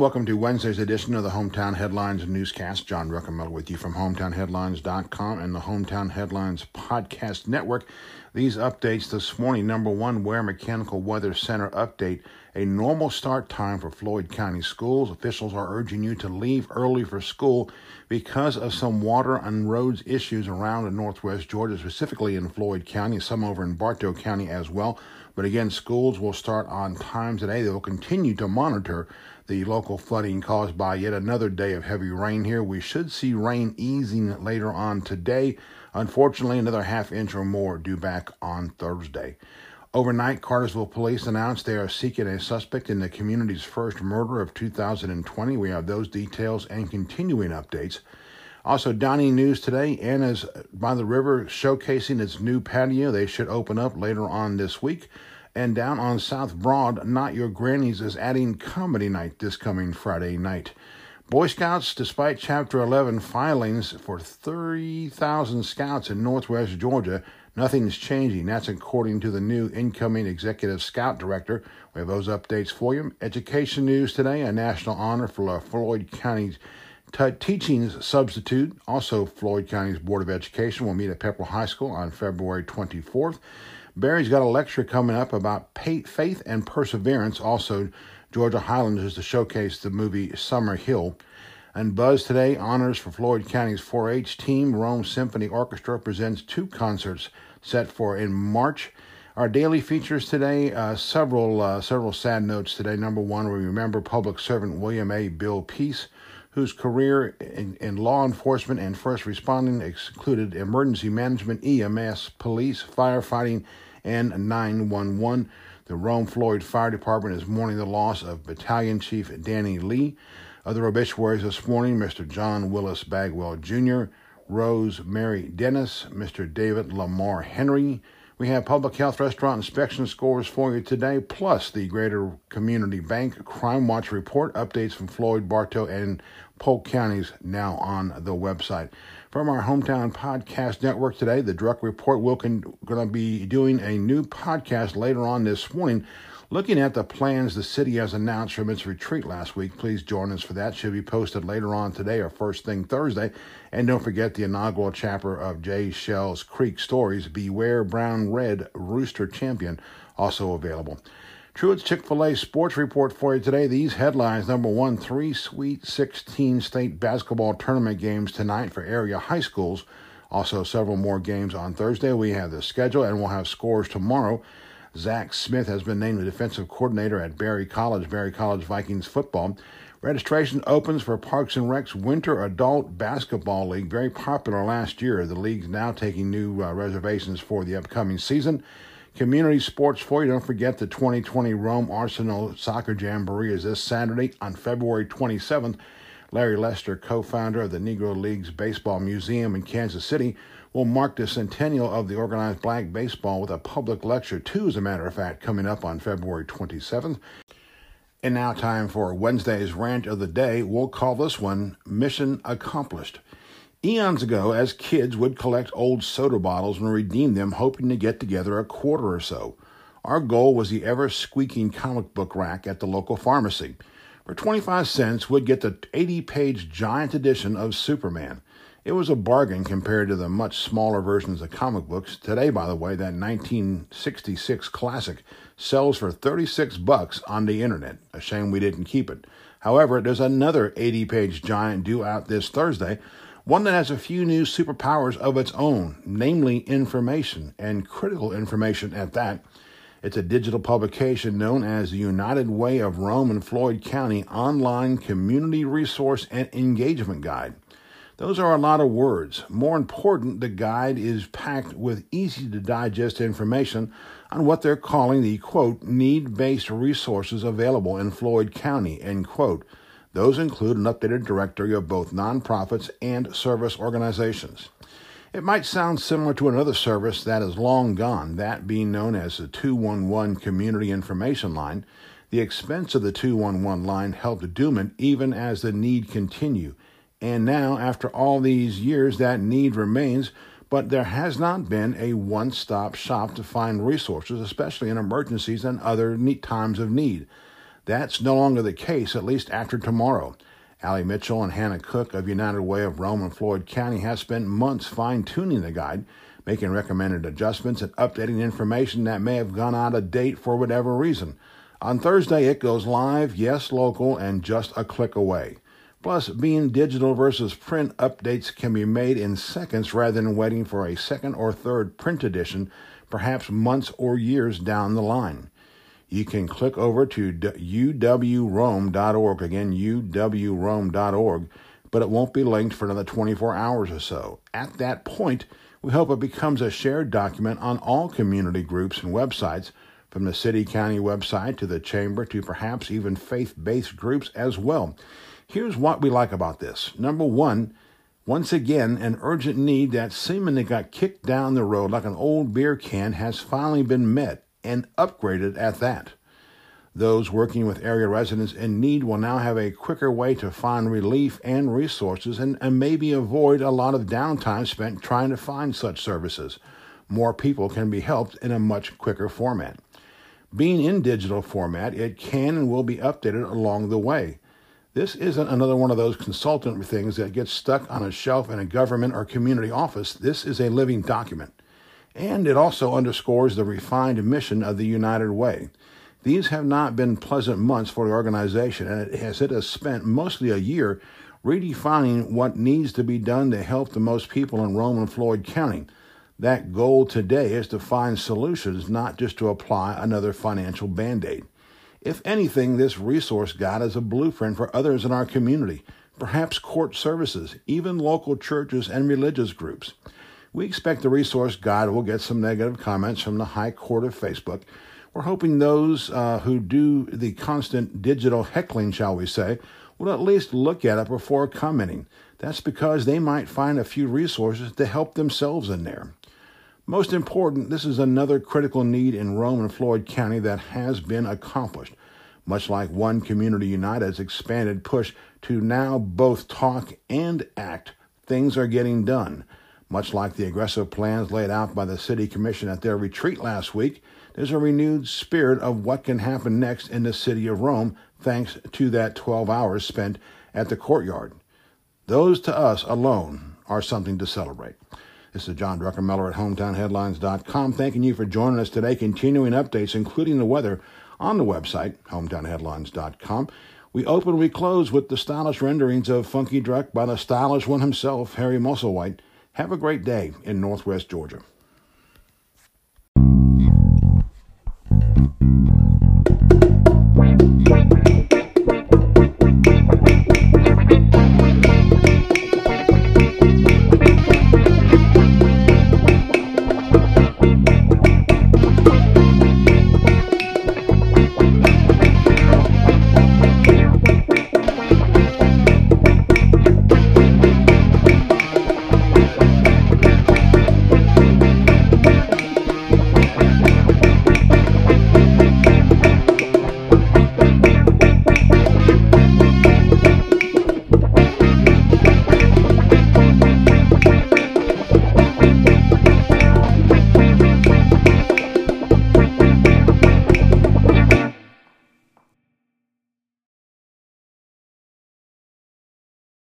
welcome to Wednesday's edition of the Hometown Headlines newscast. John Druckenmiller with you from hometownheadlines.com and the Hometown Headlines podcast network. These updates this morning number one, Ware Mechanical Weather Center update. A normal start time for Floyd County schools. Officials are urging you to leave early for school because of some water and roads issues around in northwest Georgia, specifically in Floyd County, some over in Bartow County as well. But again, schools will start on time today. They will continue to monitor the local flooding caused by yet another day of heavy rain here. We should see rain easing later on today. Unfortunately, another half inch or more due back on Thursday. Overnight, Cartersville police announced they are seeking a suspect in the community's first murder of 2020. We have those details and continuing updates. Also, Donnie News today, Anna's by the river showcasing its new patio. They should open up later on this week. And down on South Broad, Not Your Granny's is adding comedy night this coming Friday night. Boy Scouts, despite Chapter 11 filings for 30,000 scouts in northwest Georgia, nothing's changing. That's according to the new incoming executive scout director. We have those updates for you. Education news today a national honor for Floyd County's T- teaching substitute, also Floyd County's Board of Education, will meet at Pepperell High School on February 24th. Berry's got a lecture coming up about faith and perseverance. Also, Georgia Highlanders to showcase the movie Summer Hill. And Buzz today honors for Floyd County's 4-H team. Rome Symphony Orchestra presents two concerts set for in March. Our daily features today, uh, several uh, several sad notes today. Number one, we remember public servant William A. Bill Peace whose career in, in, law enforcement and first responding included emergency management, EMS, police, firefighting, and 911. The Rome Floyd Fire Department is mourning the loss of Battalion Chief Danny Lee. Other obituaries this morning Mr. John Willis Bagwell Jr., Rose Mary Dennis, Mr. David Lamar Henry, we have public health restaurant inspection scores for you today, plus the Greater Community Bank Crime Watch report, updates from Floyd, Bartow, and Polk counties now on the website. From our hometown podcast network today, the Druck Report will going to be doing a new podcast later on this morning Looking at the plans the city has announced from its retreat last week, please join us for that. Should be posted later on today or first thing Thursday. And don't forget the inaugural chapter of Jay Shell's Creek Stories, Beware Brown Red Rooster Champion, also available. Truett's Chick fil A Sports Report for you today. These headlines number one, three Sweet 16 state basketball tournament games tonight for area high schools. Also, several more games on Thursday. We have the schedule and we'll have scores tomorrow. Zach Smith has been named the defensive coordinator at Berry College, Berry College Vikings football. Registration opens for Parks and Rec's Winter Adult Basketball League, very popular last year. The league's now taking new uh, reservations for the upcoming season. Community sports for you. Don't forget the 2020 Rome Arsenal Soccer Jamboree is this Saturday on February 27th. Larry Lester, co founder of the Negro Leagues Baseball Museum in Kansas City, will mark the centennial of the organized black baseball with a public lecture, too, as a matter of fact, coming up on February 27th. And now, time for Wednesday's rant of the day. We'll call this one Mission Accomplished. Eons ago, as kids would collect old soda bottles and redeem them, hoping to get together a quarter or so. Our goal was the ever squeaking comic book rack at the local pharmacy. For 25 cents, we'd get the 80 page giant edition of Superman. It was a bargain compared to the much smaller versions of comic books. Today, by the way, that 1966 classic sells for 36 bucks on the internet. A shame we didn't keep it. However, there's another 80-page giant due out this Thursday, one that has a few new superpowers of its own, namely information and critical information at that. It's a digital publication known as the United Way of Rome and Floyd County Online Community Resource and Engagement Guide. Those are a lot of words. More important, the guide is packed with easy to digest information on what they're calling the quote, need based resources available in Floyd County, end quote. Those include an updated directory of both nonprofits and service organizations. It might sound similar to another service that is long gone, that being known as the 211 Community Information Line. The expense of the 211 line helped doom it even as the need continued and now, after all these years, that need remains, but there has not been a one stop shop to find resources, especially in emergencies and other times of need. That's no longer the case, at least after tomorrow. Allie Mitchell and Hannah Cook of United Way of Rome and Floyd County have spent months fine tuning the guide, making recommended adjustments and updating information that may have gone out of date for whatever reason. On Thursday, it goes live, yes, local, and just a click away. Plus, being digital versus print updates can be made in seconds rather than waiting for a second or third print edition, perhaps months or years down the line. You can click over to uwrome.org, again, uwrome.org, but it won't be linked for another 24 hours or so. At that point, we hope it becomes a shared document on all community groups and websites, from the city county website to the chamber to perhaps even faith based groups as well. Here's what we like about this. Number one, once again, an urgent need that seemingly got kicked down the road like an old beer can has finally been met and upgraded at that. Those working with area residents in need will now have a quicker way to find relief and resources and, and maybe avoid a lot of downtime spent trying to find such services. More people can be helped in a much quicker format. Being in digital format, it can and will be updated along the way. This isn't another one of those consultant things that gets stuck on a shelf in a government or community office. This is a living document. And it also underscores the refined mission of the United Way. These have not been pleasant months for the organization, and it has, it has spent mostly a year redefining what needs to be done to help the most people in Rome and Floyd County. That goal today is to find solutions, not just to apply another financial band aid. If anything, this resource guide is a blueprint for others in our community, perhaps court services, even local churches and religious groups. We expect the resource guide will get some negative comments from the High Court of Facebook. We're hoping those uh, who do the constant digital heckling, shall we say, will at least look at it before commenting. That's because they might find a few resources to help themselves in there. Most important, this is another critical need in Rome and Floyd County that has been accomplished. Much like One Community United's expanded push to now both talk and act, things are getting done. Much like the aggressive plans laid out by the City Commission at their retreat last week, there's a renewed spirit of what can happen next in the city of Rome thanks to that 12 hours spent at the courtyard. Those to us alone are something to celebrate. This is John Druckenmiller at HometownHeadlines.com, thanking you for joining us today. Continuing updates, including the weather, on the website, HometownHeadlines.com. We open, we close with the stylish renderings of Funky Druck by the stylish one himself, Harry Musselwhite. Have a great day in Northwest Georgia.